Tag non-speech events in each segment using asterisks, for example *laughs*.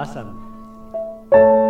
Awesome.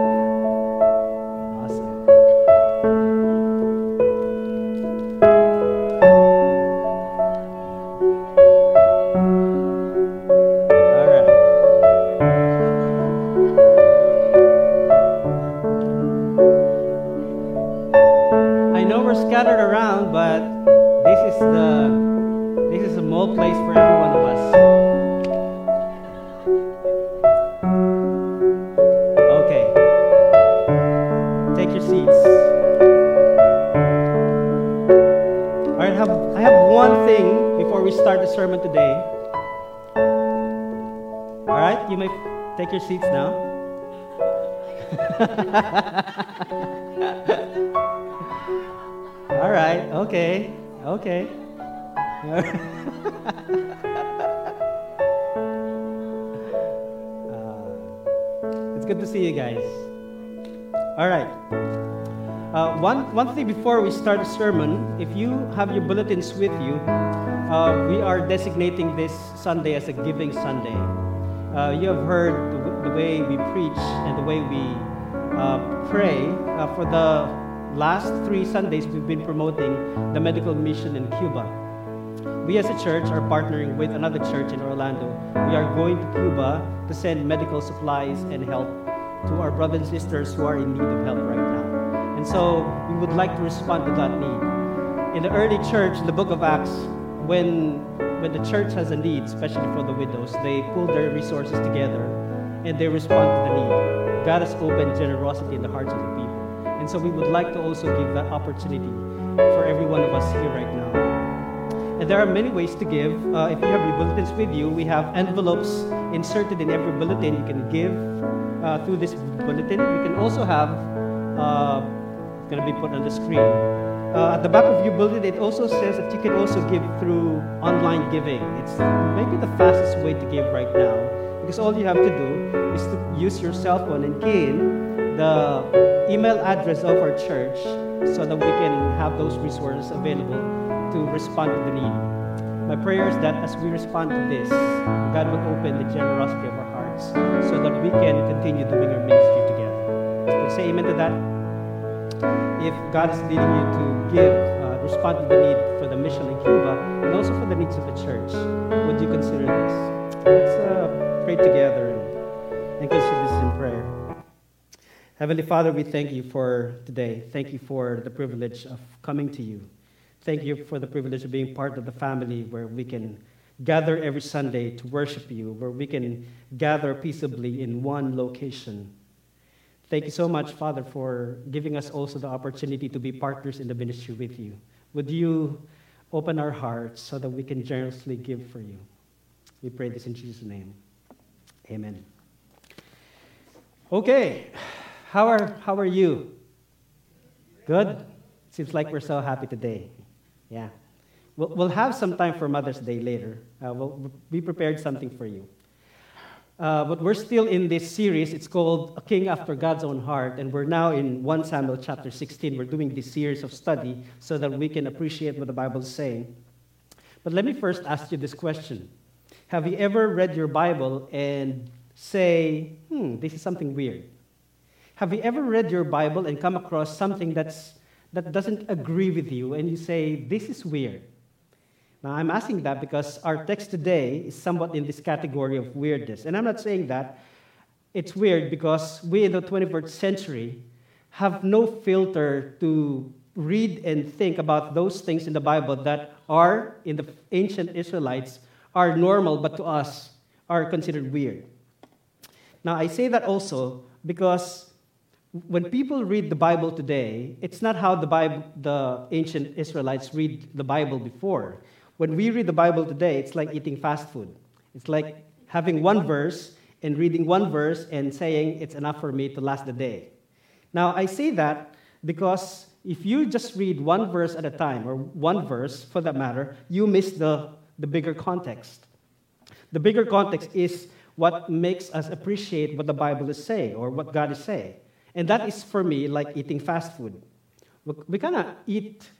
Okay. *laughs* Uh, it's good to see you guys. All right. Uh, one, one thing before we start the sermon, if you have your bulletins with you, uh, we are designating this Sunday as a Giving Sunday. Uh, you have heard the, the way we preach and the way we uh, pray. Uh, for the last three Sundays, we've been promoting the medical mission in Cuba. We as a church are partnering with another church in Orlando. We are going to Cuba to send medical supplies and help to our brothers and sisters who are in need of help right now. And so we would like to respond to that need. In the early church, in the book of Acts, when when the church has a need, especially for the widows, they pull their resources together and they respond to the need. God has opened generosity in the hearts of the people. And so we would like to also give that opportunity for every one of us here right now. And there are many ways to give. Uh, if you have your bulletins with you, we have envelopes inserted in every bulletin. You can give uh, through this bulletin. We can also have, uh, it's going to be put on the screen. Uh, at the back of your bulletin, it also says that you can also give through online giving. It's maybe the fastest way to give right now because all you have to do is to use your cell phone and key in the email address of our church so that we can have those resources available to respond to the need. My prayer is that as we respond to this, God will open the generosity of our hearts so that we can continue doing our ministry together. Say amen to that? If God is leading you to give, uh, respond to the need for the mission in Cuba and also for the needs of the church, would you consider this? Let's uh, pray together and, and consider this in prayer. Heavenly Father, we thank you for today. Thank you for the privilege of coming to you. Thank you for the privilege of being part of the family where we can gather every Sunday to worship you, where we can gather peaceably in one location. Thank you so much, Father, for giving us also the opportunity to be partners in the ministry with you. Would you open our hearts so that we can generously give for you? We pray this in Jesus' name. Amen. Okay, how are, how are you? Good? Seems like we're so happy today. Yeah. We'll, we'll have some time for Mother's Day later. Uh, we'll, we prepared something for you. Uh, but we're still in this series. It's called A King After God's Own Heart, and we're now in 1 Samuel chapter 16. We're doing this series of study so that we can appreciate what the Bible is saying. But let me first ask you this question Have you ever read your Bible and say, hmm, this is something weird? Have you ever read your Bible and come across something that's, that doesn't agree with you and you say, this is weird? Now, I'm asking that because our text today is somewhat in this category of weirdness. And I'm not saying that it's weird because we in the 21st century have no filter to read and think about those things in the Bible that are, in the ancient Israelites, are normal, but to us are considered weird. Now, I say that also because when people read the Bible today, it's not how the, Bible, the ancient Israelites read the Bible before. When we read the Bible today, it's like eating fast food. It's like having one verse and reading one verse and saying it's enough for me to last the day. Now, I say that because if you just read one verse at a time, or one verse for that matter, you miss the, the bigger context. The bigger context is what makes us appreciate what the Bible is saying or what God is saying. And that is for me like eating fast food. We kind of eat,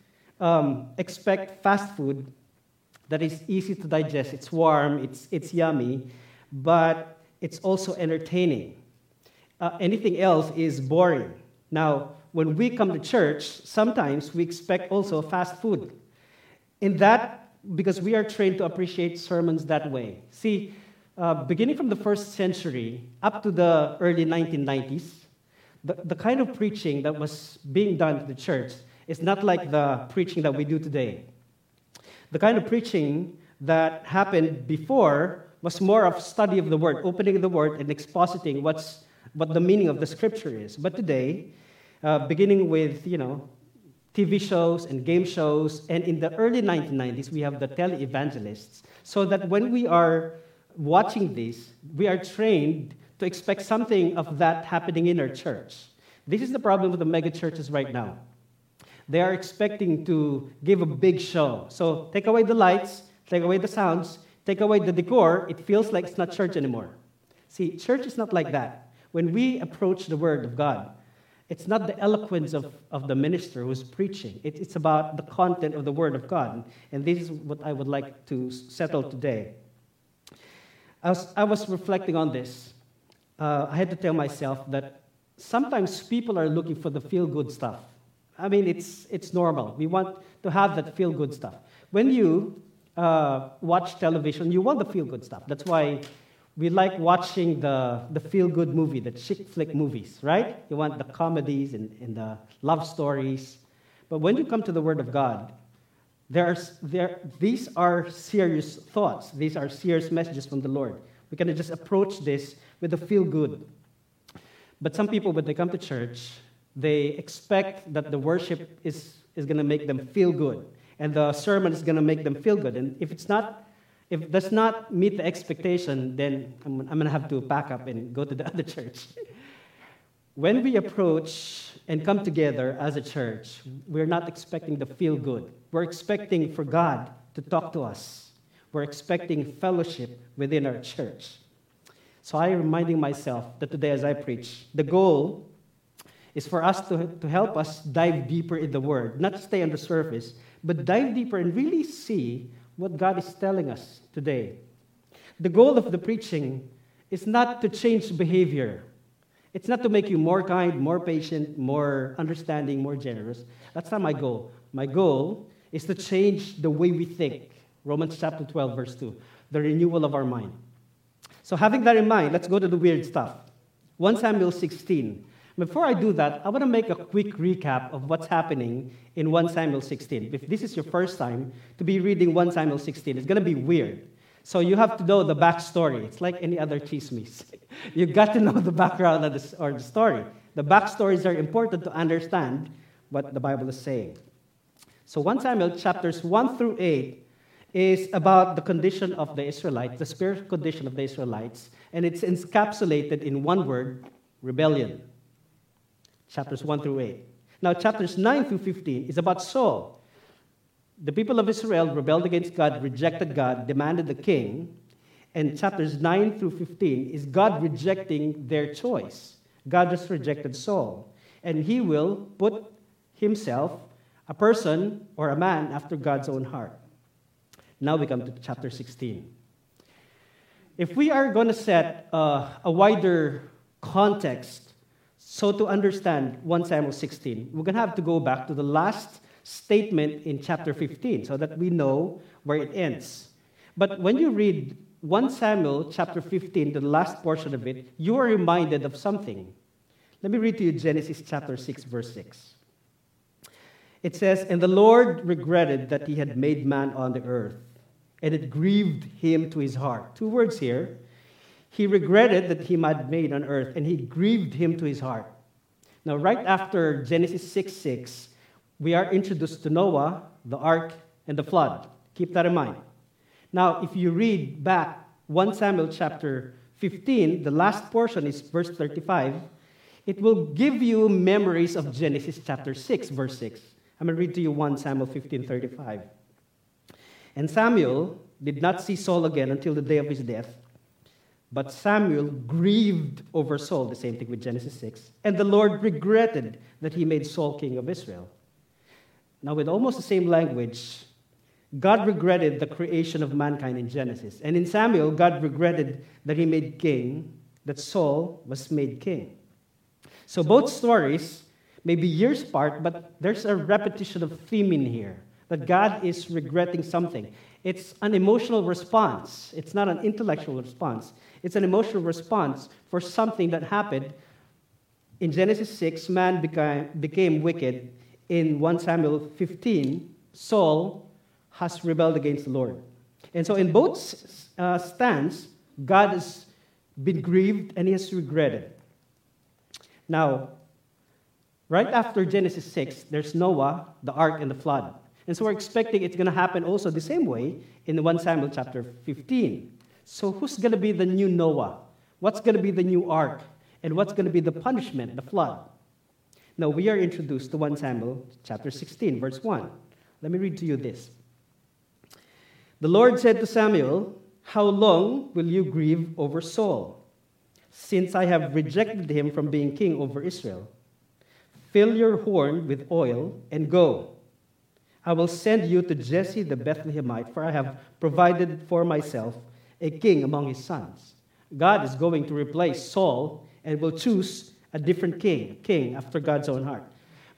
um, expect fast food that is easy to digest. It's warm, it's, it's yummy, but it's also entertaining. uh, anything else is boring. Now, when we come to church, sometimes we expect also fast food. In that, because we are trained to appreciate sermons that way. See, uh, beginning from the first century up to the early 1990s, the, the kind of preaching that was being done to the church is not like the preaching that we do today. The kind of preaching that happened before was more of study of the word, opening the word and expositing what's, what the meaning of the scripture is. But today, uh, beginning with, you know, TV shows and game shows, and in the early 1990s, we have the tele-evangelists, so that when we are watching this, we are trained to expect something of that happening in our church. This is the problem with the mega churches right now. They are expecting to give a big show. So take away the lights, take away the sounds, take away the decor, it feels like it's not church anymore. See, church is not like that. When we approach the Word of God, it's not the eloquence of, of the minister who's preaching, it, it's about the content of the Word of God. And this is what I would like to settle today. I was, I was reflecting on this uh, I had to tell myself that sometimes people are looking for the feel good stuff. I mean, it's, it's normal. We want to have that feel good stuff. When you uh, watch television, you want the feel good stuff. That's why we like watching the, the feel good movie, the chick flick movies, right? You want the comedies and, and the love stories. But when you come to the Word of God, there are, there, these are serious thoughts. These are serious messages from the Lord. We can just approach this with a feel good. But some people, when they come to church, they expect that the worship is, is going to make them feel good, and the sermon is going to make them feel good. And if it's not, if it does not meet the expectation, then I'm, I'm going to have to pack up and go to the *laughs* other church. when we approach and come together as a church, we're not expecting the feel good. We're expecting for God to talk to us. We're expecting fellowship within our church. So I'm reminding myself that today, as I preach, the goal is for us to, to help us dive deeper in the Word, not stay on the surface, but dive deeper and really see what God is telling us today. The goal of the preaching is not to change behavior. It's not to make you more kind, more patient, more understanding, more generous. That's not my goal. My goal is to change the way we think. Romans chapter 12, verse 2. The renewal of our mind. So, having that in mind, let's go to the weird stuff. 1 Samuel 16. Before I do that, I want to make a quick recap of what's happening in 1 Samuel 16. If this is your first time to be reading 1 Samuel 16, it's going to be weird. So you have to know the backstory. It's like any other chismes. *laughs* You've got to know the background of or the story. The backstories are important to understand what the Bible is saying. So 1 Samuel chapters 1 through 8 is about the condition of the Israelites, the spiritual condition of the Israelites, and it's encapsulated in one word rebellion. Chapters 1 through 8. Now, chapters 9 through 15 is about Saul. The people of Israel rebelled against God, rejected God, demanded the king. And chapters 9 through 15 is God rejecting their choice. God just rejected Saul. And he will put himself, a person or a man, after God's own heart. Now we come to chapter 16. If we are going to set uh, a wider context, so to understand 1 Samuel 16, we're going to have to go back to the last statement in chapter 15 so that we know where it ends. But when you read 1 Samuel chapter 15, the last portion of it, you are reminded of something. Let me read to you Genesis chapter 6, verse 6. It says, And the Lord regretted that he had made man on the earth and it grieved him to his heart. Two words here. He regretted that he had made on earth, and he grieved him to his heart. Now, right after Genesis 6 6, we are introduced to Noah, the ark, and the flood. Keep that in mind. Now, if you read back 1 Samuel chapter 15, the last portion is verse 35, it will give you memories of Genesis chapter 6, verse 6. I'm going to read to you 1 Samuel 15 35. And Samuel did not see Saul again until the day of his death. But Samuel grieved over Saul, the same thing with Genesis 6. And the Lord regretted that he made Saul king of Israel. Now, with almost the same language, God regretted the creation of mankind in Genesis. And in Samuel, God regretted that he made king, that Saul was made king. So both stories may be years apart, but there's a repetition of theme in here that God is regretting something. It's an emotional response. It's not an intellectual response. It's an emotional response for something that happened. In Genesis 6, man became, became wicked. In 1 Samuel 15, Saul has rebelled against the Lord. And so, in both uh, stands, God has been grieved and he has regretted. Now, right after Genesis 6, there's Noah, the ark, and the flood. And so we're expecting it's going to happen also the same way in 1 Samuel chapter 15. So who's going to be the new Noah? What's going to be the new ark? And what's going to be the punishment, the flood? Now we are introduced to 1 Samuel chapter 16, verse 1. Let me read to you this. The Lord said to Samuel, How long will you grieve over Saul, since I have rejected him from being king over Israel? Fill your horn with oil and go. I will send you to Jesse the Bethlehemite, for I have provided for myself a king among his sons. God is going to replace Saul and will choose a different king, king after God's own heart.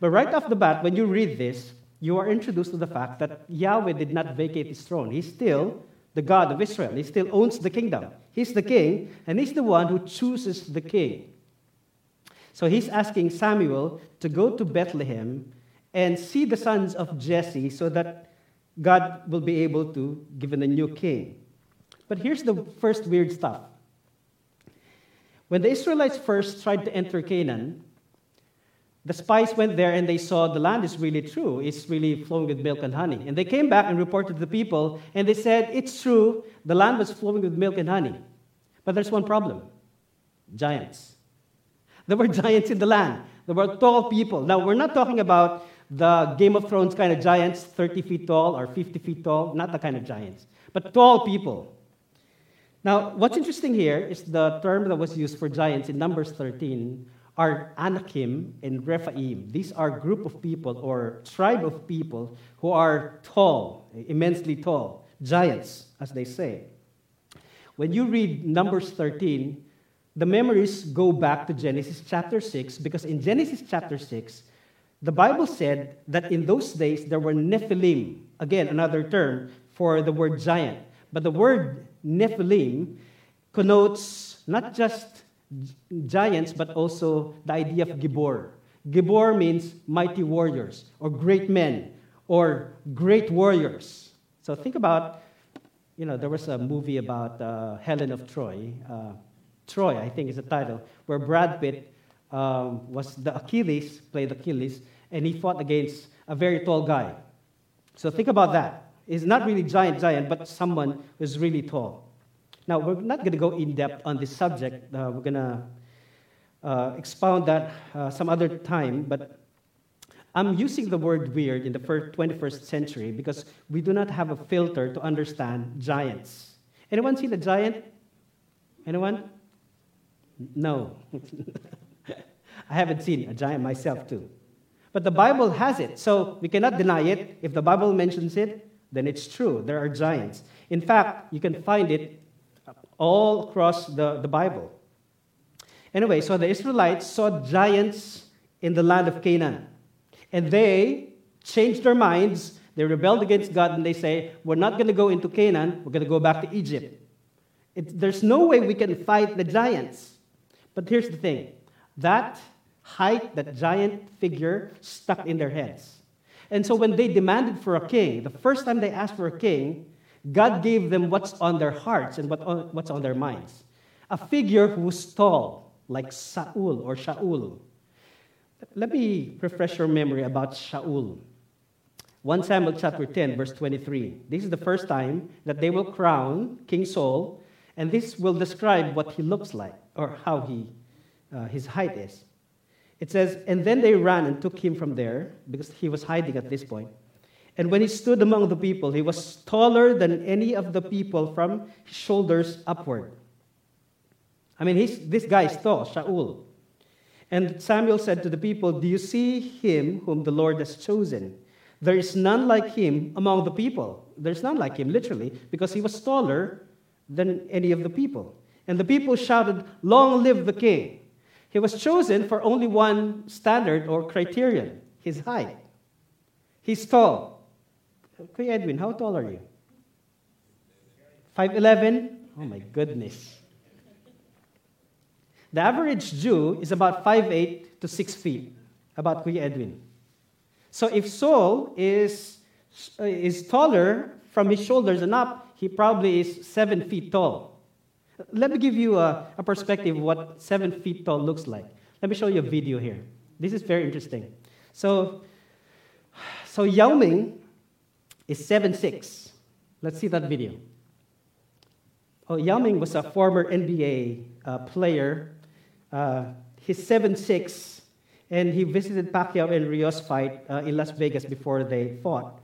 But right off the bat, when you read this, you are introduced to the fact that Yahweh did not vacate his throne. He's still the God of Israel. He still owns the kingdom. He's the king, and he's the one who chooses the king. So he's asking Samuel to go to Bethlehem and see the sons of Jesse so that God will be able to give him a new king. But here's the first weird stuff. When the Israelites first tried to enter Canaan, the spies went there and they saw the land is really true. It's really flowing with milk and honey. And they came back and reported to the people, and they said, It's true, the land was flowing with milk and honey. But there's one problem giants. There were *laughs* giants in the land. There were tall people. Now, we're not talking about the Game of Thrones kind of giants, 30 feet tall or 50 feet tall, not the kind of giants, but tall people. Now, what's interesting here is the term that was used for giants in Numbers 13 are Anakim and Rephaim. These are group of people or tribe of people who are tall, immensely tall, giants, as they say. When you read Numbers 13, the memories go back to Genesis chapter 6 because in Genesis chapter 6, the Bible said that in those days there were Nephilim, again, another term for the word giant. But the word Nephilim connotes not just giants, but also the idea of Gibor. Gibor means mighty warriors, or great men, or great warriors. So think about, you know, there was a movie about uh, Helen of Troy. Uh, Troy, I think is the title, where Brad Pitt um, was the Achilles, played Achilles, and he fought against a very tall guy. So think about that. He's not really giant, giant, but someone who's really tall. Now, we're not going to go in depth on this subject. Uh, we're going to uh, expound that uh, some other time, but I'm using the word weird in the 21st century because we do not have a filter to understand giants. Anyone seen a giant? Anyone? No. *laughs* I haven't seen a giant myself, too. But the Bible has it, so we cannot deny it. If the Bible mentions it, then it's true. There are giants. In fact, you can find it all across the, the Bible. Anyway, so the Israelites saw giants in the land of Canaan. And they changed their minds. They rebelled against God and they say, We're not going to go into Canaan, we're going to go back to Egypt. It, there's no way we can fight the giants. But here's the thing that height, that giant figure stuck in their heads. And so when they demanded for a king, the first time they asked for a king, God gave them what's on their hearts and what what's on their minds. A figure who's tall, like Saul or Shaul. Let me refresh your memory about Shaul. 1 Samuel chapter 10, verse 23. This is the first time that they will crown King Saul, and this will describe what he looks like or how he, uh, his height is. It says, And then they ran and took him from there, because he was hiding at this point. And when he stood among the people, he was taller than any of the people from his shoulders upward. I mean, this guy is tall, Shaul. And Samuel said to the people, Do you see him whom the Lord has chosen? There is none like him among the people. There's none like him, literally, because he was taller than any of the people. And the people shouted, Long live the king! He was chosen for only one standard or criterion his height. He's tall. Okay, Edwin, how tall are you? 5'11? Oh my goodness. The average Jew is about 5'8 to 6 feet, about Kuya Edwin. So if Saul is, is taller from his shoulders and up, he probably is 7 feet tall. Let me give you a, a perspective of what 7 feet tall looks like. Let me show you a video here. This is very interesting. So, so Yao Ming is 7'6. Let's see that video. Oh, Yao Ming was a former NBA uh, player. Uh, he's 7'6, and he visited Pacquiao and Rios fight uh, in Las Vegas before they fought.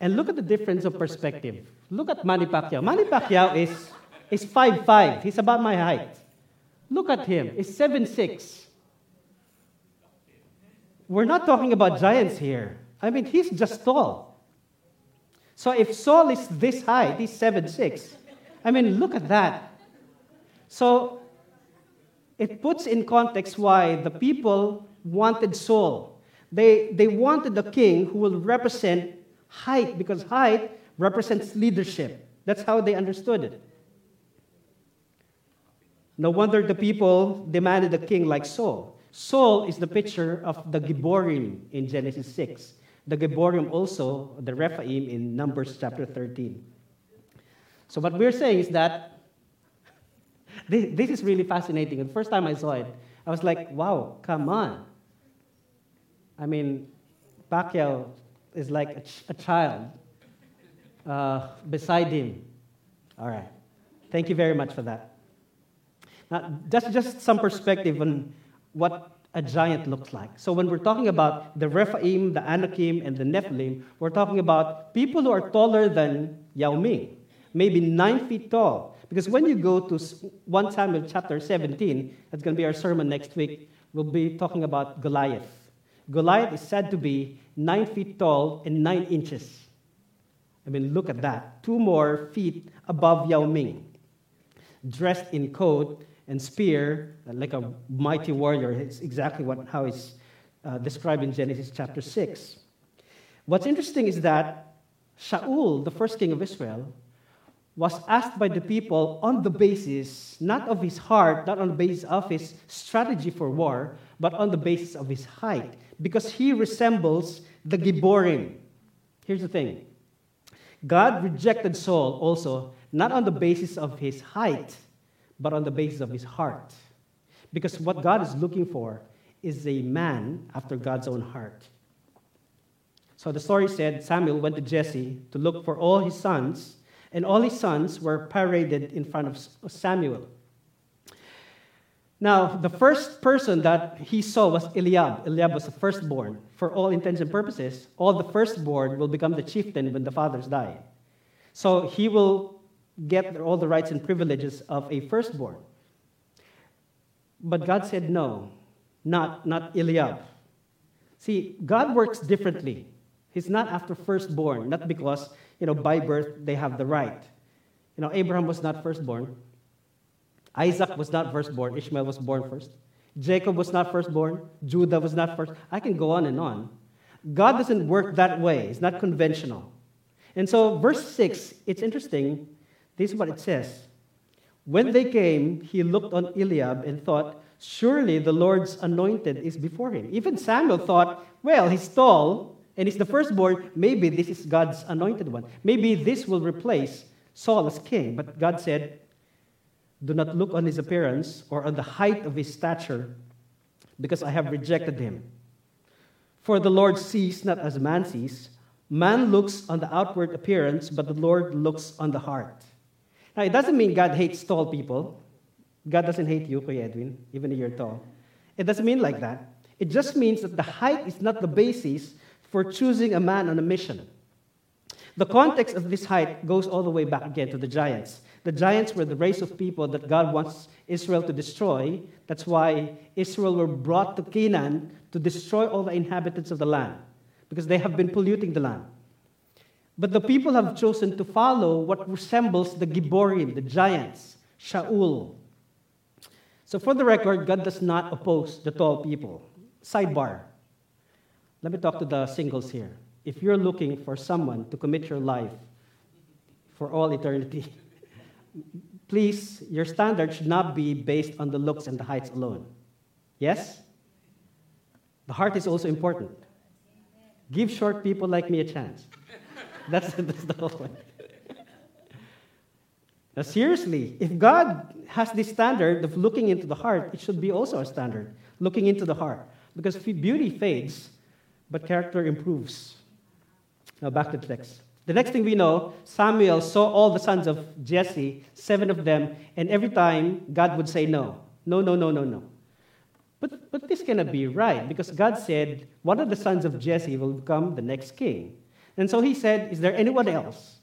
And look at the difference of perspective. Look at Manny Pacquiao. Manny Pacquiao is, is 5'5. He's about my height. Look at him. He's 7'6. We're not talking about giants here. I mean, he's just tall. So if Saul is this height, he's 7'6. I mean, look at that. So it puts in context why the people wanted Saul. They, they wanted a king who will represent height, because height represents leadership. That's how they understood it. No wonder the people demanded a king like Saul. Saul is the picture of the Giborim in Genesis 6. The Giborim also, the Rephaim in Numbers chapter 13. So what we're saying is that *laughs* this, this is really fascinating. the first time I saw it, I was like, wow, come on. I mean, Pacquiao is like a, ch- a child uh, beside him. All right. Thank you very much for that. Now, that's just some perspective on what a giant looks like. So when we're talking about the Rephaim, the Anakim, and the Nephilim, we're talking about people who are taller than Yao Ming maybe nine feet tall. Because when you go to 1 Samuel chapter 17, that's going to be our sermon next week, we'll be talking about Goliath. Goliath is said to be nine feet tall and nine inches. I mean, look at that. Two more feet above Yao Ming. Dressed in coat and spear, like a mighty warrior. It's exactly what, how it's uh, described in Genesis chapter 6. What's interesting is that Shaul, the first king of Israel, was asked by the people on the basis not of his heart, not on the basis of his strategy for war, but on the basis of his height, because he resembles the Giborim. Here's the thing God rejected Saul also not on the basis of his height, but on the basis of his heart. Because what God is looking for is a man after God's own heart. So the story said Samuel went to Jesse to look for all his sons and all his sons were paraded in front of Samuel. Now, the first person that he saw was Eliab. Eliab was the firstborn. For all intents and purposes, all the firstborn will become the chieftain when the fathers die. So he will get all the rights and privileges of a firstborn. But God said no, not, not Eliab. See, God works differently. He's not after firstborn, not because you know, by birth, they have the right. You know, Abraham was not firstborn. Isaac was not firstborn. Ishmael was born first. Jacob was not firstborn. Judah was not first. I can go on and on. God doesn't work that way. It's not conventional. And so, verse 6, it's interesting. This is what it says. When they came, he looked on Eliab and thought, Surely the Lord's anointed is before him. Even Samuel thought, Well, he's tall, and he's the firstborn, maybe this is God's anointed one. Maybe this will replace Saul as king. But God said, Do not look on his appearance or on the height of his stature, because I have rejected him. For the Lord sees not as man sees. Man looks on the outward appearance, but the Lord looks on the heart. Now, it doesn't mean God hates tall people. God doesn't hate you, Kuya Edwin, even if you're tall. It doesn't mean like that. It just means that the height is not the basis for choosing a man on a mission. The context of this height goes all the way back again to the giants. The giants were the race of people that God wants Israel to destroy. That's why Israel were brought to Canaan to destroy all the inhabitants of the land, because they have been polluting the land. But the people have chosen to follow what resembles the Giborim, the giants, Shaul. So, for the record, God does not oppose the tall people. Sidebar. Let me talk to the singles here. If you're looking for someone to commit your life for all eternity, *laughs* please, your standard should not be based on the looks and the heights alone. Yes? The heart is also important. Give short people like me a chance. That's, *laughs* that's the whole point. Now, seriously, if God has this standard of looking into the heart, it should be also a standard, looking into the heart. Because beauty fades, but character improves. Now, back to the text. The next thing we know, Samuel saw all the sons of Jesse, seven of them, and every time God would say no. No, no, no, no, no. But, but this cannot be right because God said one of the sons of Jesse will become the next king. And so he said, Is there anyone else?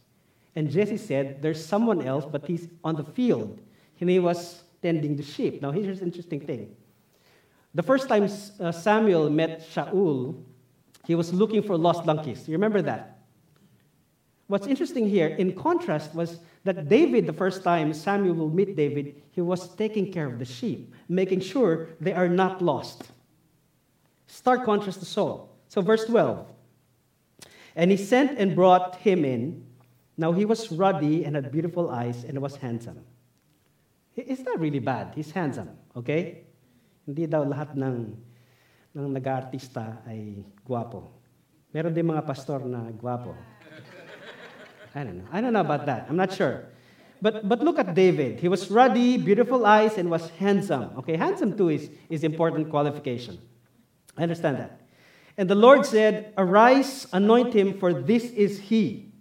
And Jesse said, There's someone else, but he's on the field. And he was tending the sheep. Now, here's an interesting thing. The first time uh, Samuel met Shaul, he was looking for lost donkeys. You remember that? What's interesting here, in contrast, was that David, the first time Samuel will meet David, he was taking care of the sheep, making sure they are not lost. Stark contrast to Saul. So, verse 12. And he sent and brought him in. Now he was ruddy and had beautiful eyes and was handsome. Is that really bad? He's handsome, okay? Hindi daw lahat ng, ng nag-artista ay guwapo. Meron din mga pastor na guwapo. I don't know. I don't know about that. I'm not sure. But, but look at David. He was ruddy, beautiful eyes, and was handsome. Okay, handsome too is, is important qualification. I understand that. And the Lord said, Arise, anoint him, for this is he.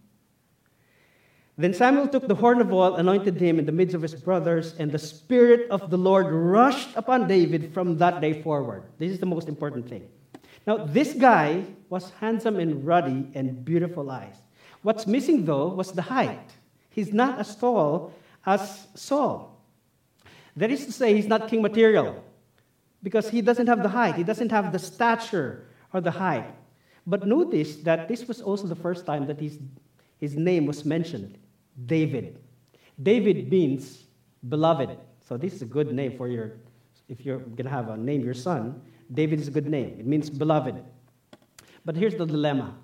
Then Samuel took the horn of oil, anointed him in the midst of his brothers, and the Spirit of the Lord rushed upon David from that day forward. This is the most important thing. Now, this guy was handsome and ruddy and beautiful eyes. What's missing, though, was the height. He's not as tall as Saul. That is to say, he's not king material because he doesn't have the height, he doesn't have the stature or the high. But notice that this was also the first time that his, his name was mentioned David. David means beloved. So this is a good name for your, if you're going to have a name your son, David is a good name. It means beloved. But here's the dilemma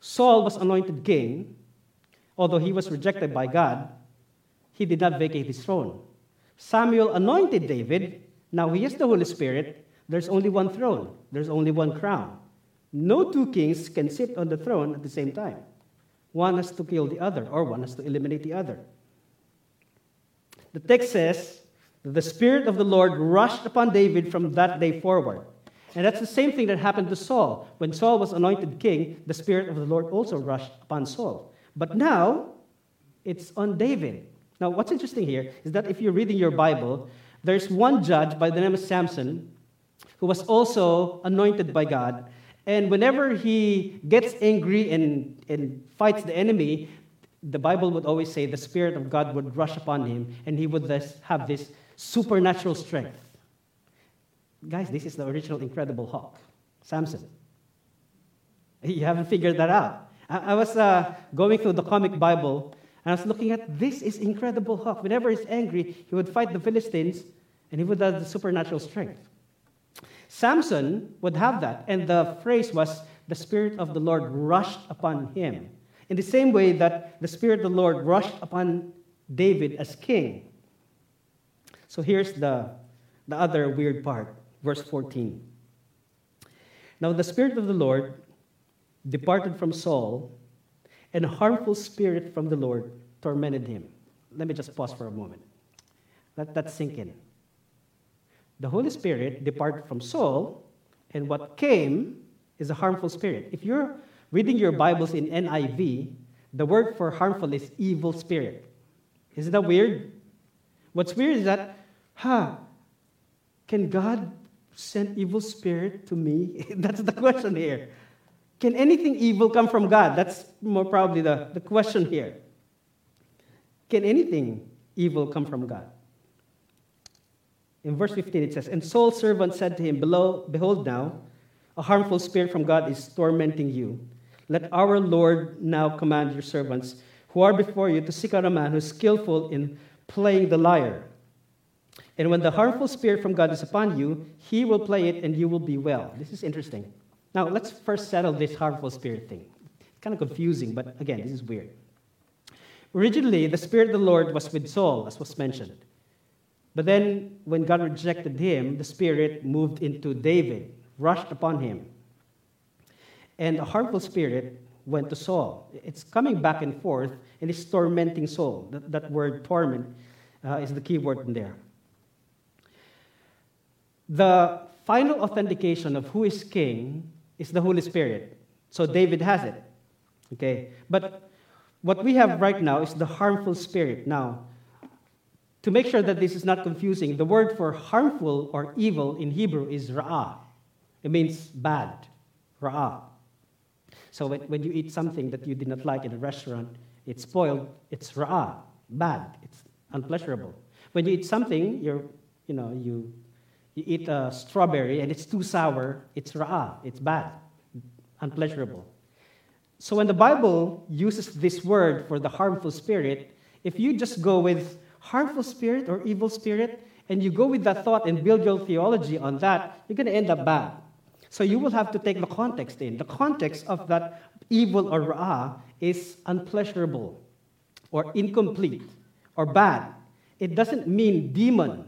Saul was anointed king, although he was rejected by God, he did not vacate his throne. Samuel anointed David. Now he has the Holy Spirit. There's only one throne, there's only one crown. No two kings can sit on the throne at the same time. One has to kill the other, or one has to eliminate the other. The text says that the Spirit of the Lord rushed upon David from that day forward. And that's the same thing that happened to Saul. When Saul was anointed king, the Spirit of the Lord also rushed upon Saul. But now, it's on David. Now, what's interesting here is that if you're reading your Bible, there's one judge by the name of Samson who was also anointed by God. And whenever he gets angry and, and fights the enemy, the Bible would always say the Spirit of God would rush upon him and he would thus have this supernatural strength. Guys, this is the original Incredible Hulk, Samson. You haven't figured that out. I, I was uh, going through the comic Bible and I was looking at this is Incredible Hulk. Whenever he's angry, he would fight the Philistines and he would have the supernatural strength. Samson would have that, and the phrase was, the Spirit of the Lord rushed upon him. In the same way that the Spirit of the Lord rushed upon David as king. So here's the, the other weird part verse 14. Now the Spirit of the Lord departed from Saul, and a harmful spirit from the Lord tormented him. Let me just pause for a moment. Let that sink in. The Holy Spirit departed from Saul, and what came is a harmful spirit. If you're reading your Bibles in NIV, the word for harmful is evil spirit. Isn't that weird? What's weird is that, huh, can God send evil spirit to me? *laughs* That's the question here. Can anything evil come from God? That's more probably the, the question here. Can anything evil come from God? In verse 15 it says, And Saul's servant said to him, Behold now, a harmful spirit from God is tormenting you. Let our Lord now command your servants who are before you to seek out a man who is skillful in playing the lyre And when the harmful spirit from God is upon you, he will play it and you will be well. This is interesting. Now, let's first settle this harmful spirit thing. It's kind of confusing, but again, this is weird. Originally, the Spirit of the Lord was with Saul, as was mentioned. But then, when God rejected him, the Spirit moved into David, rushed upon him. And a harmful spirit went to Saul. It's coming back and forth, and it's tormenting Saul. That, that word torment uh, is the key word in there. The final authentication of who is king is the Holy Spirit. So David has it. Okay? But what we have right now is the harmful spirit. Now, to make sure that this is not confusing, the word for harmful or evil in Hebrew is ra'ah. It means bad, ra'ah. So when, when you eat something that you did not like in a restaurant, it's spoiled, it's ra'ah, bad, it's unpleasurable. When you eat something, you're, you know, you you eat a strawberry and it's too sour, it's ra'ah, it's bad, unpleasurable. So when the Bible uses this word for the harmful spirit, if you just go with harmful spirit or evil spirit, and you go with that thought and build your theology on that, you're going to end up bad. So you will have to take the context in. The context of that evil or ra'ah is unpleasurable or incomplete or bad. It doesn't mean demon.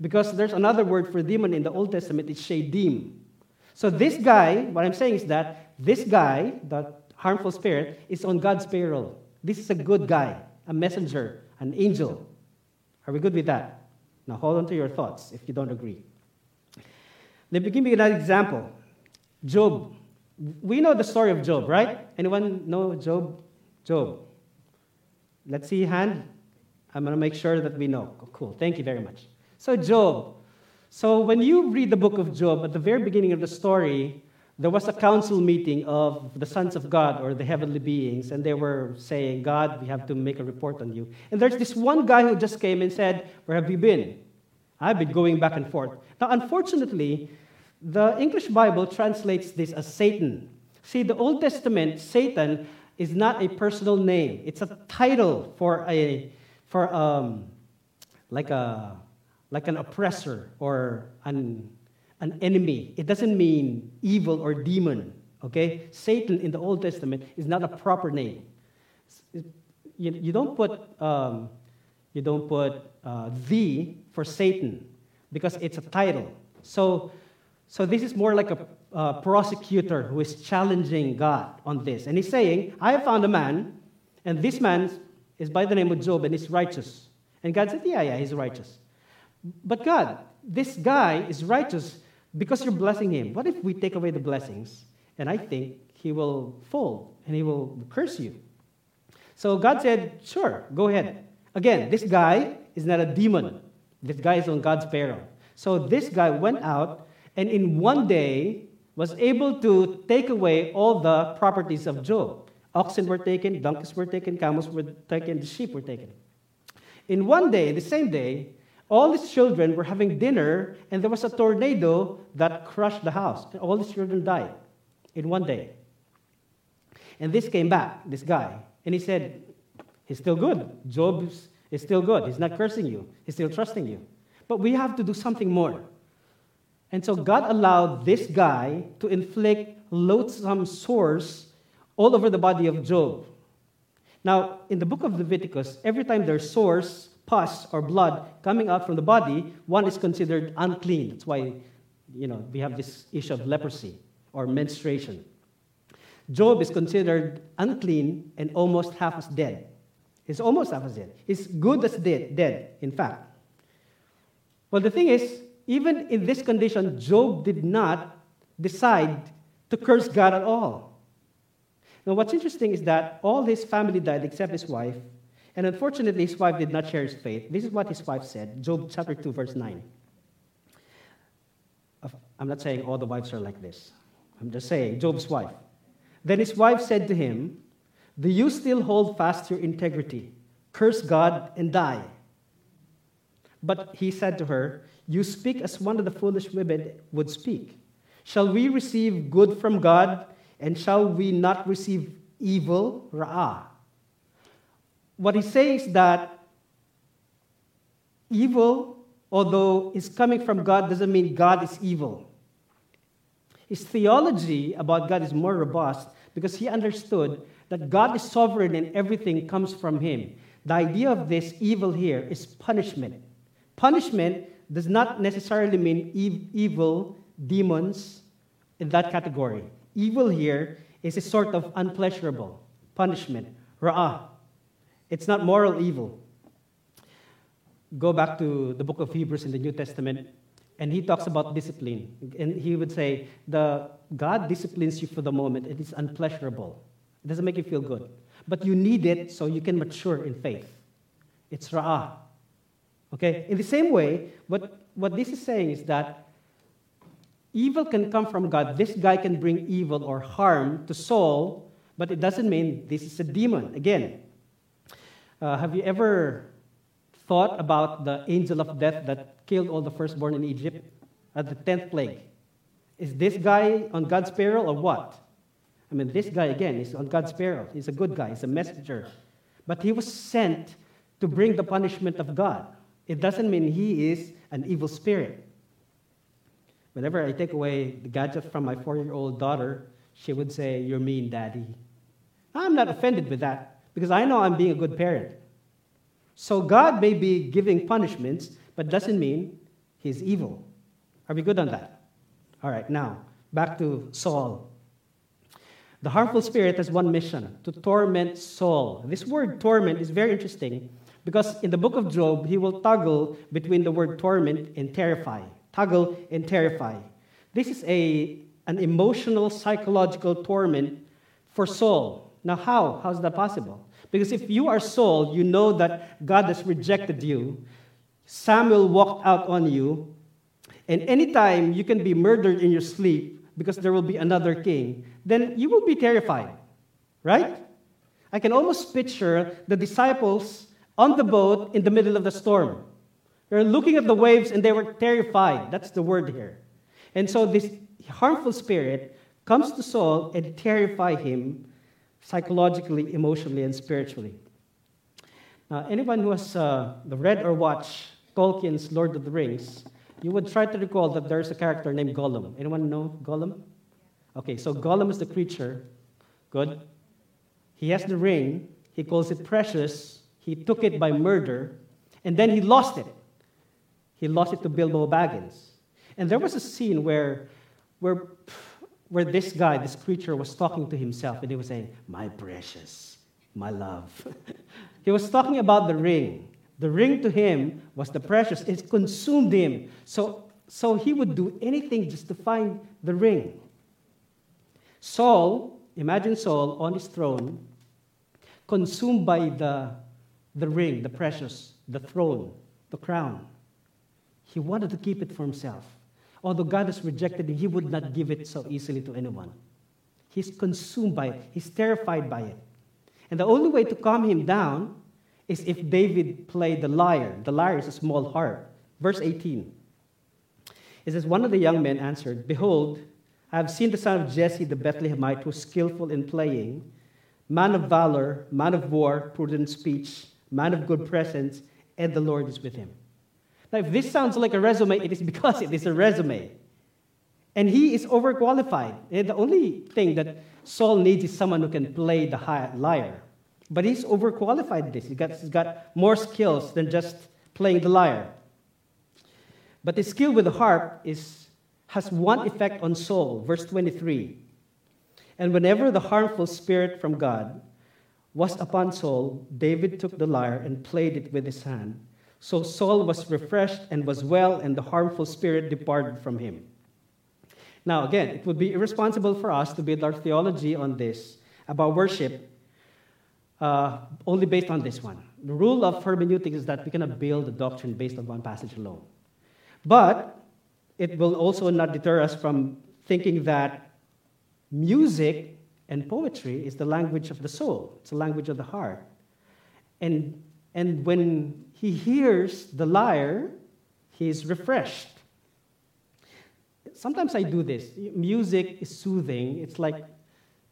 Because there's another word for demon in the Old Testament, it's shadim. So this guy, what I'm saying is that this guy, the harmful spirit, is on God's payroll. This is a good guy, a messenger, an angel. Are we good with that? Now hold on to your thoughts if you don't agree. Let me give you another example. Job. We know the story of Job, right? Anyone know Job? Job. Let's see hand. I'm going to make sure that we know. cool. Thank you very much. So, Job. So, when you read the book of Job, at the very beginning of the story, there was a council meeting of the sons of God or the heavenly beings, and they were saying, God, we have to make a report on you. And there's this one guy who just came and said, Where have you been? I've been going back and forth. Now, unfortunately, the English Bible translates this as Satan. See, the Old Testament, Satan is not a personal name, it's a title for a, for um, like a, like an oppressor or an, an enemy. It doesn't mean evil or demon. Okay? Satan in the Old Testament is not a proper name. You, you don't put, um, you don't put uh, the for Satan because it's a title. So, so this is more like a uh, prosecutor who is challenging God on this. And he's saying, I have found a man, and this man is by the name of Job, and he's righteous. And God said, Yeah, yeah, he's righteous. But God, this guy is righteous because you're blessing him. What if we take away the blessings? And I think he will fall and he will curse you. So God said, Sure, go ahead. Again, this guy is not a demon. This guy is on God's payroll. So this guy went out and in one day was able to take away all the properties of Job. Oxen were taken, donkeys were taken, camels were taken, the sheep were taken. In one day, the same day, all his children were having dinner, and there was a tornado that crushed the house. And all his children died in one day. And this came back, this guy, and he said, He's still good. Job is still good. He's not cursing you, he's still trusting you. But we have to do something more. And so God allowed this guy to inflict loathsome sores all over the body of Job. Now, in the book of Leviticus, every time there's sores, pus or blood coming out from the body, one is considered unclean. That's why, you know, we have this issue of leprosy or menstruation. Job is considered unclean and almost half as dead. He's almost half as dead. He's good as dead, dead, in fact. Well, the thing is, even in this condition, Job did not decide to curse God at all. Now, what's interesting is that all his family died except his wife, and unfortunately, his wife did not share his faith. This is what his wife said Job chapter 2, verse 9. I'm not saying all the wives are like this. I'm just saying, Job's wife. Then his wife said to him, Do you still hold fast your integrity? Curse God and die. But he said to her, You speak as one of the foolish women would speak. Shall we receive good from God, and shall we not receive evil? Ra'ah what he says that evil although it's coming from God, doesn't mean God is evil. His theology about God is more robust because he understood that God is sovereign and everything comes from him. The idea of this evil here is punishment. Punishment does not necessarily mean ev- evil, demons in that category. Evil here is a sort of unpleasurable punishment, ra'ah. It's not moral evil. Go back to the book of Hebrews in the New Testament and he talks about discipline. And he would say, the God disciplines you for the moment. It is unpleasurable. It doesn't make you feel good. But you need it so you can mature in faith. It's ra'ah. Okay? In the same way, what, what this is saying is that evil can come from God. This guy can bring evil or harm to Saul, but it doesn't mean this is a demon. Again, uh, have you ever thought about the angel of death that killed all the firstborn in Egypt at the 10th plague. Is this guy on God's peril or what? I mean, this guy, again, is on God's peril. He's a good guy, he's a messenger. But he was sent to bring the punishment of God. It doesn't mean he is an evil spirit. Whenever I take away the gadget from my four year old daughter, she would say, You're mean, daddy. I'm not offended with that because I know I'm being a good parent. So God may be giving punishments, but doesn't mean he's evil. Are we good on that? All right, now, back to Saul. The harmful spirit has one mission to torment Saul. This word torment is very interesting because in the book of Job, he will toggle between the word torment and terrify. Toggle and terrify. This is a, an emotional, psychological torment for Saul. Now, how? How is that possible? Because if you are Saul, you know that God has rejected you. Samuel walked out on you. And anytime you can be murdered in your sleep because there will be another king, then you will be terrified, right? I can almost picture the disciples on the boat in the middle of the storm. They're looking at the waves and they were terrified. That's the word here. And so this harmful spirit comes to Saul and terrify him psychologically, emotionally, and spiritually. Now, anyone who has uh, read or watched Tolkien's Lord of the Rings, you would try to recall that there's a character named Gollum. Anyone know Gollum? Okay, so Gollum is the creature. Good. He has the ring. He calls it precious. He took it by murder, and then he lost it. He lost it to Bilbo Baggins. And there was a scene where, where where this guy, this creature, was talking to himself and he was saying, My precious, my love. *laughs* he was talking about the ring. The ring to him was the precious, it consumed him. So, so he would do anything just to find the ring. Saul, imagine Saul on his throne, consumed by the, the ring, the precious, the throne, the crown. He wanted to keep it for himself. Although God has rejected him, he would not give it so easily to anyone. He's consumed by it, he's terrified by it. And the only way to calm him down is if David played the lyre. The lyre is a small harp. Verse 18. It says, One of the young men answered, Behold, I have seen the son of Jesse the Bethlehemite who is skillful in playing, man of valor, man of war, prudent speech, man of good presence, and the Lord is with him. Now, if this sounds like a resume, it is because it is a resume. And he is overqualified. And the only thing that Saul needs is someone who can play the lyre. But he's overqualified this. He's got, he's got more skills than just playing the lyre. But his skill with the harp is, has one effect on Saul. Verse 23. And whenever the harmful spirit from God was upon Saul, David took the lyre and played it with his hand so Saul was refreshed and was well, and the harmful spirit departed from him. Now, again, it would be irresponsible for us to build our theology on this about worship uh, only based on this one. The rule of hermeneutics is that we cannot build a doctrine based on one passage alone. But it will also not deter us from thinking that music and poetry is the language of the soul, it's the language of the heart. And, and when he hears the lyre, he is refreshed. Sometimes I do this. Music is soothing, it's like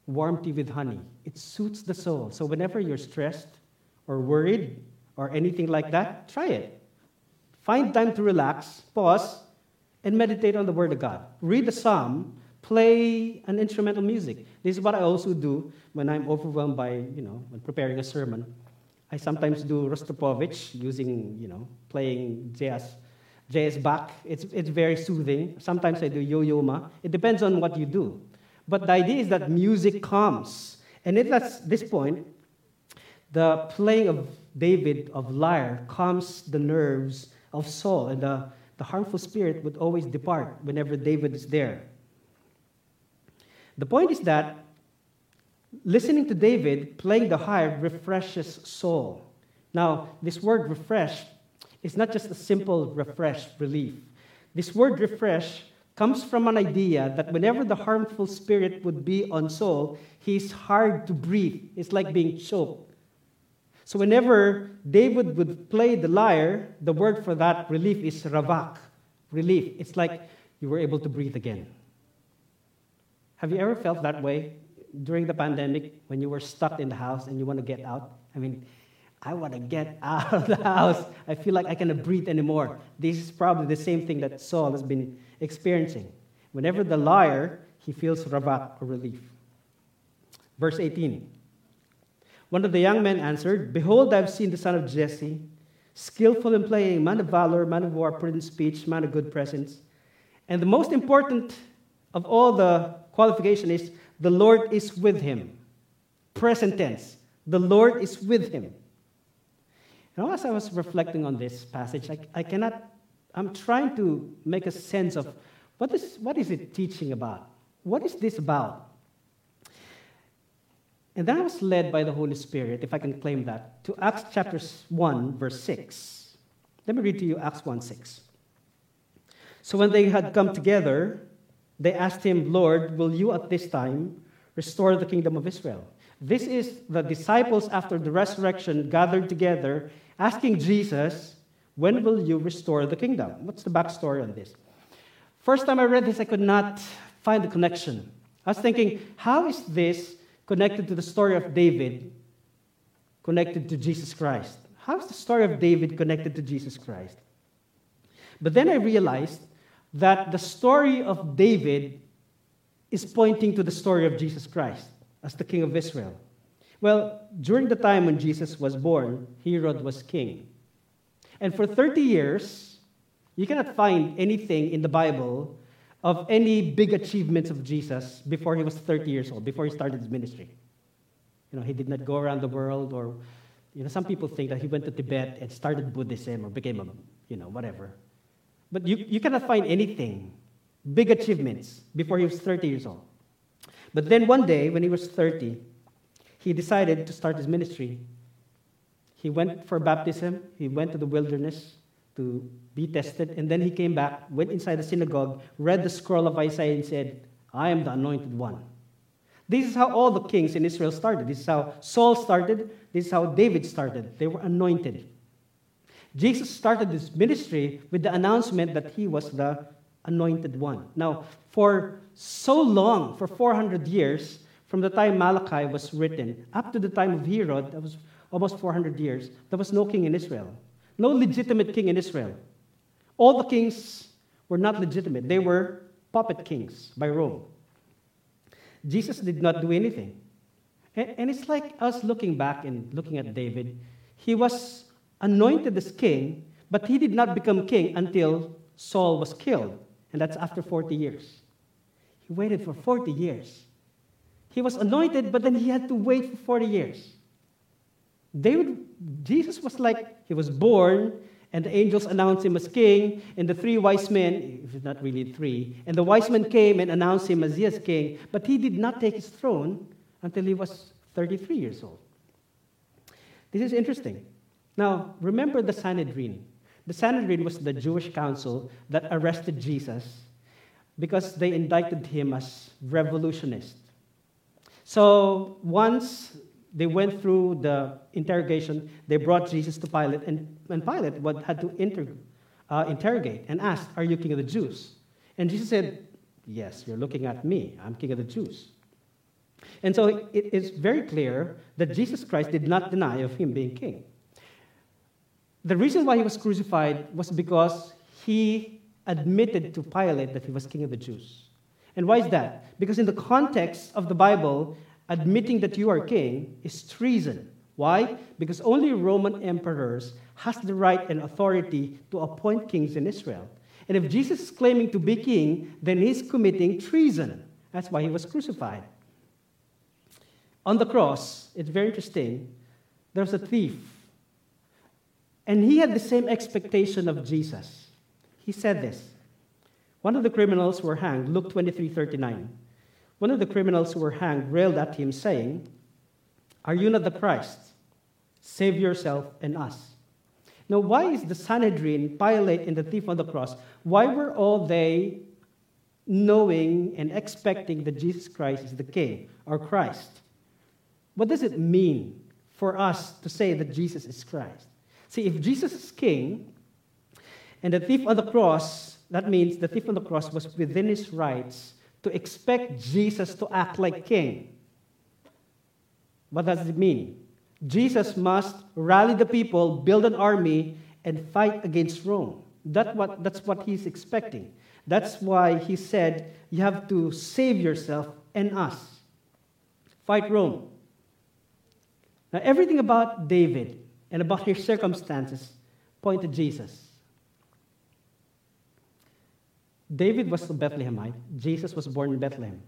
warm tea with honey. It suits the soul. So whenever you're stressed or worried or anything like that, try it. Find time to relax, pause, and meditate on the Word of God. Read a psalm, play an instrumental music. This is what I also do when I'm overwhelmed by, you know, when preparing a sermon. I sometimes do Rostropovich using, you know, playing jazz, jazz Bach. It's, it's very soothing. Sometimes I do Yo-Yo Ma. It depends on what you do. But the idea is that music calms. And at this point, the playing of David of lyre calms the nerves of Saul, and the, the harmful spirit would always depart whenever David is there. The point is that listening to David playing the harp refreshes Saul. Now, this word refresh is not just a simple refresh, relief. This word refresh comes from an idea that whenever the harmful spirit would be on Saul, he's hard to breathe. It's like being choked. So whenever David would play the lyre, the word for that relief is ravak, relief. It's like you were able to breathe again. Have you ever felt that way during the pandemic when you were stuck in the house and you want to get out? I mean, I want to get *laughs* out of the house. I feel like I cannot breathe anymore. This is probably the same thing that Saul has been experiencing. Whenever the lyre, he feels rabat or relief. Verse 18. One of the young men answered, Behold, I've seen the son of Jesse, skillful in playing, man of valor, man of war, prudent speech, man of good presence. And the most important of all the qualification is the Lord is with him. Present tense. The Lord is with him. Now, as I was reflecting on this passage, I, I cannot, I'm trying to make a sense of what is, what is it teaching about? What is this about? And then I was led by the Holy Spirit, if I can claim that, to Acts chapter 1, verse 6. Let me read to you Acts 1 6. So when they had come together, they asked him, Lord, will you at this time restore the kingdom of Israel? This is the disciples after the resurrection gathered together asking Jesus, When will you restore the kingdom? What's the backstory on this? First time I read this, I could not find the connection. I was thinking, how is this connected to the story of David, connected to Jesus Christ? How is the story of David connected to Jesus Christ? But then I realized that the story of David is pointing to the story of Jesus Christ as the King of Israel. Well, during the time when Jesus was born, Herod was king. And for 30 years, you cannot find anything in the Bible of any big achievements of Jesus before he was 30 years old, before he started his ministry. You know, he did not go around the world, or, you know, some people think that he went to Tibet and started Buddhism or became a, you know, whatever. But you, you cannot find anything, big achievements, before he was 30 years old. But then one day, when he was 30, he decided to start his ministry. He went for baptism, he went to the wilderness to be tested, and then he came back, went inside the synagogue, read the scroll of Isaiah, and said, I am the anointed one. This is how all the kings in Israel started. This is how Saul started. This is how David started. They were anointed. Jesus started his ministry with the announcement that he was the anointed one. Now, for so long, for 400 years, from the time Malachi was written up to the time of Herod, that was almost 400 years, there was no king in Israel. No legitimate king in Israel. All the kings were not legitimate, they were puppet kings by Rome. Jesus did not do anything. And it's like us looking back and looking at David. He was anointed as king, but he did not become king until Saul was killed. And that's after 40 years. He waited for 40 years. He was anointed, but then he had to wait for 40 years. David, Jesus was like, he was born, and the angels announced him as king, and the three wise men, if not really three, and the wise men came and announced him as yes, king, but he did not take his throne until he was 33 years old. This is interesting. Now, remember the Sanhedrin. The Sanhedrin was the Jewish council that arrested Jesus because they indicted him as revolutionist. So once they went through the interrogation, they brought Jesus to Pilate, and, and Pilate had to inter, uh, interrogate and ask, Are you king of the Jews? And Jesus said, Yes, you're looking at me. I'm king of the Jews. And so it is very clear that Jesus Christ did not deny of him being king. The reason why he was crucified was because he admitted to Pilate that he was king of the Jews. And why is that? Because in the context of the Bible, admitting that you are king is treason. Why? Because only Roman emperors has the right and authority to appoint kings in Israel. And if Jesus is claiming to be king, then he's committing treason. That's why he was crucified. On the cross, it's very interesting, there's a thief. And he had the same expectation of Jesus. He said this. One of the criminals who were hanged, Luke 23 39. One of the criminals who were hanged railed at him, saying, Are you not the Christ? Save yourself and us. Now, why is the Sanhedrin, Pilate, and the thief on the cross, why were all they knowing and expecting that Jesus Christ is the King or Christ? What does it mean for us to say that Jesus is Christ? See, if Jesus is King and the thief on the cross, that means the thief on the cross was within his rights to expect Jesus to act like King. What does it mean? Jesus must rally the people, build an army, and fight against Rome. That what, that's what he's expecting. That's why he said, You have to save yourself and us. Fight Rome. Now, everything about David and about his circumstances point to Jesus. David was a Bethlehemite, Jesus was born in Bethlehem.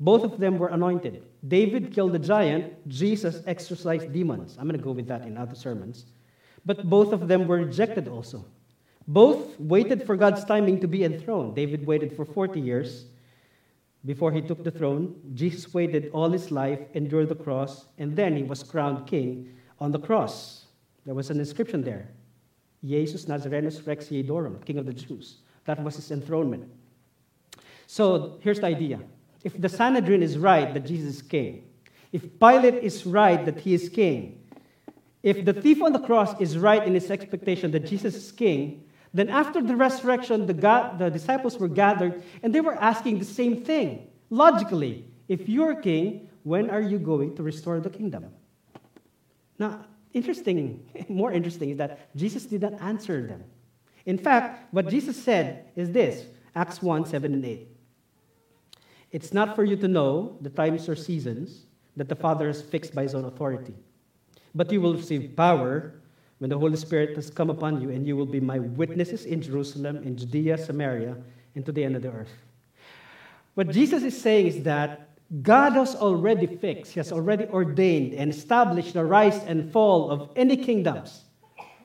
Both of them were anointed. David killed the giant, Jesus exorcised demons. I'm going to go with that in other sermons. But both of them were rejected also. Both waited for God's timing to be enthroned. David waited for 40 years before he took the throne. Jesus waited all his life, endured the cross, and then he was crowned king on the cross. There was an inscription there Jesus Nazarenus Rex Iudaeorum, king of the Jews. That was his enthronement. So here's the idea if the Sanhedrin is right that Jesus king, if Pilate is right that he is king, if the thief on the cross is right in his expectation that Jesus is king, then after the resurrection, the, God, the disciples were gathered and they were asking the same thing. Logically, if you're king, when are you going to restore the kingdom? Now, interesting, *laughs* more interesting is that Jesus did not answer them. In fact, what Jesus said is this Acts 1 7 and 8. It's not for you to know the times or seasons that the Father has fixed by his own authority. But you will receive power when the Holy Spirit has come upon you, and you will be my witnesses in Jerusalem, in Judea, Samaria, and to the end of the earth. What Jesus is saying is that God has already fixed, He has already ordained and established the rise and fall of any kingdoms.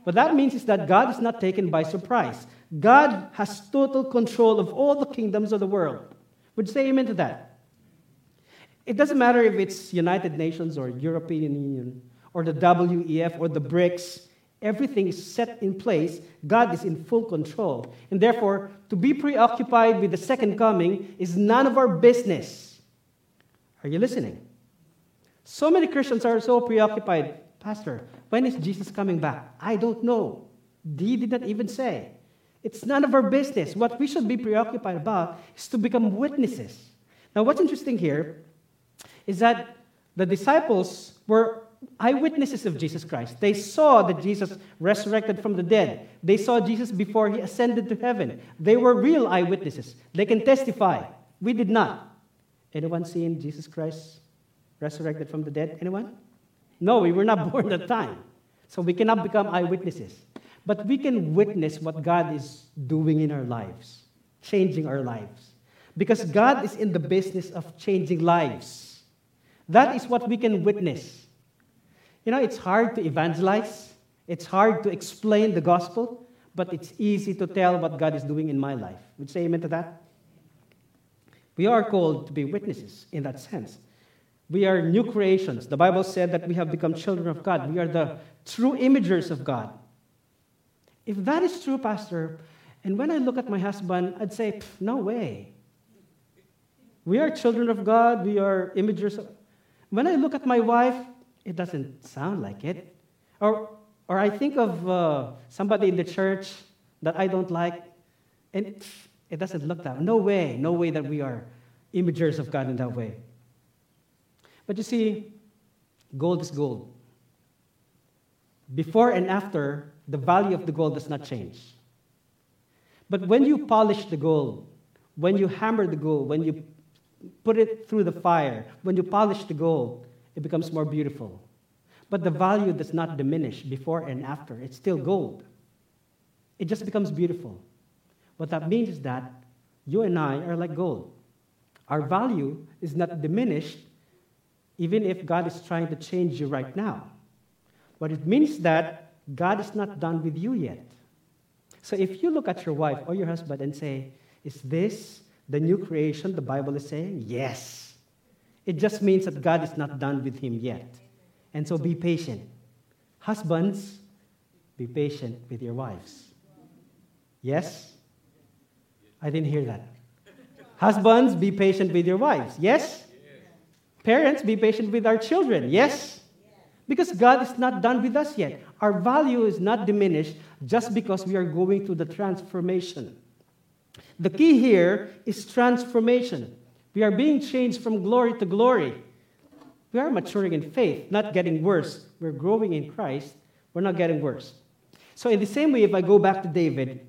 What that means is that God is not taken by surprise. God has total control of all the kingdoms of the world. Would you say amen to that? It doesn't matter if it's United Nations or European Union or the WEF or the BRICS. Everything is set in place. God is in full control. And therefore, to be preoccupied with the second coming is none of our business. Are you listening? So many Christians are so preoccupied. Pastor, when is Jesus coming back? I don't know. He did not even say. It's none of our business. What we should be preoccupied about is to become witnesses. Now, what's interesting here is that the disciples were eyewitnesses of Jesus Christ. They saw that Jesus resurrected from the dead. They saw Jesus before he ascended to heaven. They were real eyewitnesses. They can testify. We did not. Anyone seen Jesus Christ resurrected from the dead? Anyone? No, we were not born at that time. So we cannot become eyewitnesses. But we can witness what God is doing in our lives, changing our lives. Because God is in the business of changing lives. That is what we can witness. You know, it's hard to evangelize, it's hard to explain the gospel, but it's easy to tell what God is doing in my life. Would you say amen to that? We are called to be witnesses in that sense. We are new creations. The Bible said that we have become children of God. We are the true imagers of God. If that is true, Pastor, and when I look at my husband, I'd say, no way. We are children of God, we are imagers. Of... When I look at my wife, it doesn't sound like it. Or, or I think of uh, somebody in the church that I don't like, and it, doesn't look that. No way, no way that we are imagers of God in that way. But you see, gold is gold. before and after, the value of the gold does not change. But when you polish the gold, when you hammer the gold, when you put it through the fire, when you polish the gold, it becomes more beautiful. But the value does not diminish before and after. It's still gold. It just becomes beautiful. What that means is that you and I are like gold. Our value is not diminished even if God is trying to change you right now. What it means that God is not done with you yet. So if you look at your wife or your husband and say, Is this the new creation the Bible is saying? Yes. It just means that God is not done with him yet. And so be patient. Husbands, be patient with your wives. Yes? I didn't hear that. Husbands, be patient with your wives. Yes? Parents, be patient with our children. Yes? Because God is not done with us yet. Our value is not diminished just because we are going through the transformation. The key here is transformation. We are being changed from glory to glory. We are maturing in faith, not getting worse. We're growing in Christ. We're not getting worse. So, in the same way, if I go back to David,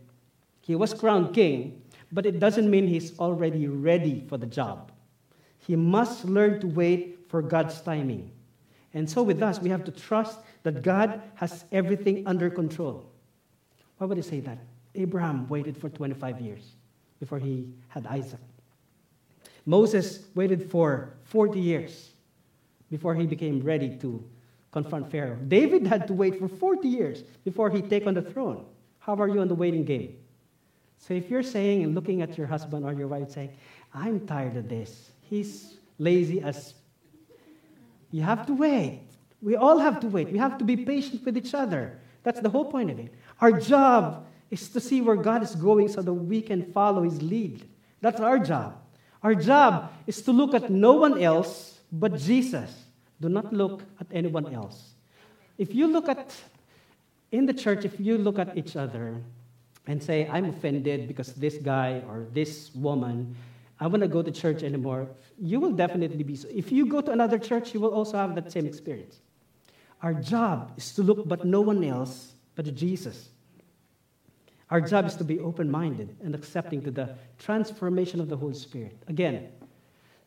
he was crowned king, but it doesn't mean he's already ready for the job. He must learn to wait for God's timing. And so, with us, we have to trust that God has everything under control. Why would I say that? Abraham waited for 25 years before he had Isaac. Moses waited for 40 years before he became ready to confront Pharaoh. David had to wait for 40 years before he take on the throne. How are you on the waiting game? So if you're saying and looking at your husband or your wife saying, I'm tired of this. He's lazy as you have to wait. We all have to wait. We have to be patient with each other. That's the whole point of it. Our job is to see where God is going so that we can follow his lead. That's our job. Our job is to look at no one else but Jesus. Do not look at anyone else. If you look at, in the church, if you look at each other and say, I'm offended because this guy or this woman, I want to go to church anymore, you will definitely be. So. If you go to another church, you will also have that same experience. Our job is to look but no one else but Jesus. Our job is to be open minded and accepting to the transformation of the Holy Spirit. Again,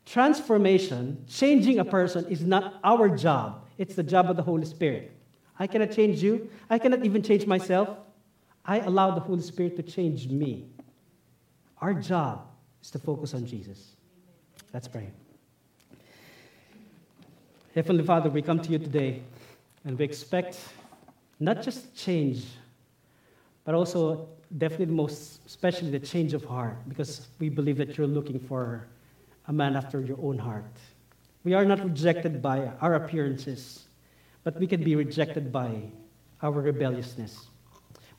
transformation, changing a person, is not our job, it's the job of the Holy Spirit. I cannot change you, I cannot even change myself. I allow the Holy Spirit to change me. Our job is to focus on Jesus. Let's pray. Heavenly Father, we come to you today and we expect not just change but also definitely most especially the change of heart because we believe that you're looking for a man after your own heart we are not rejected by our appearances but we can be rejected by our rebelliousness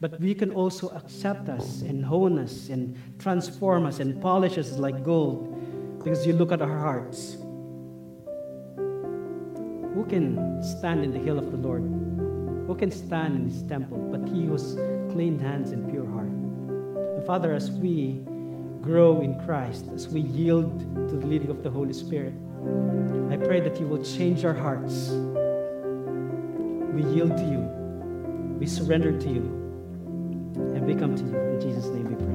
but we can also accept us and hone us and transform us and polish us like gold because you look at our hearts. Who can stand in the hill of the lord? Who can stand in his temple? But he who's clean hands and pure heart. And Father, as we grow in Christ, as we yield to the leading of the Holy Spirit, I pray that you will change our hearts. We yield to you, we surrender to you, and we come to you. In Jesus' name we pray.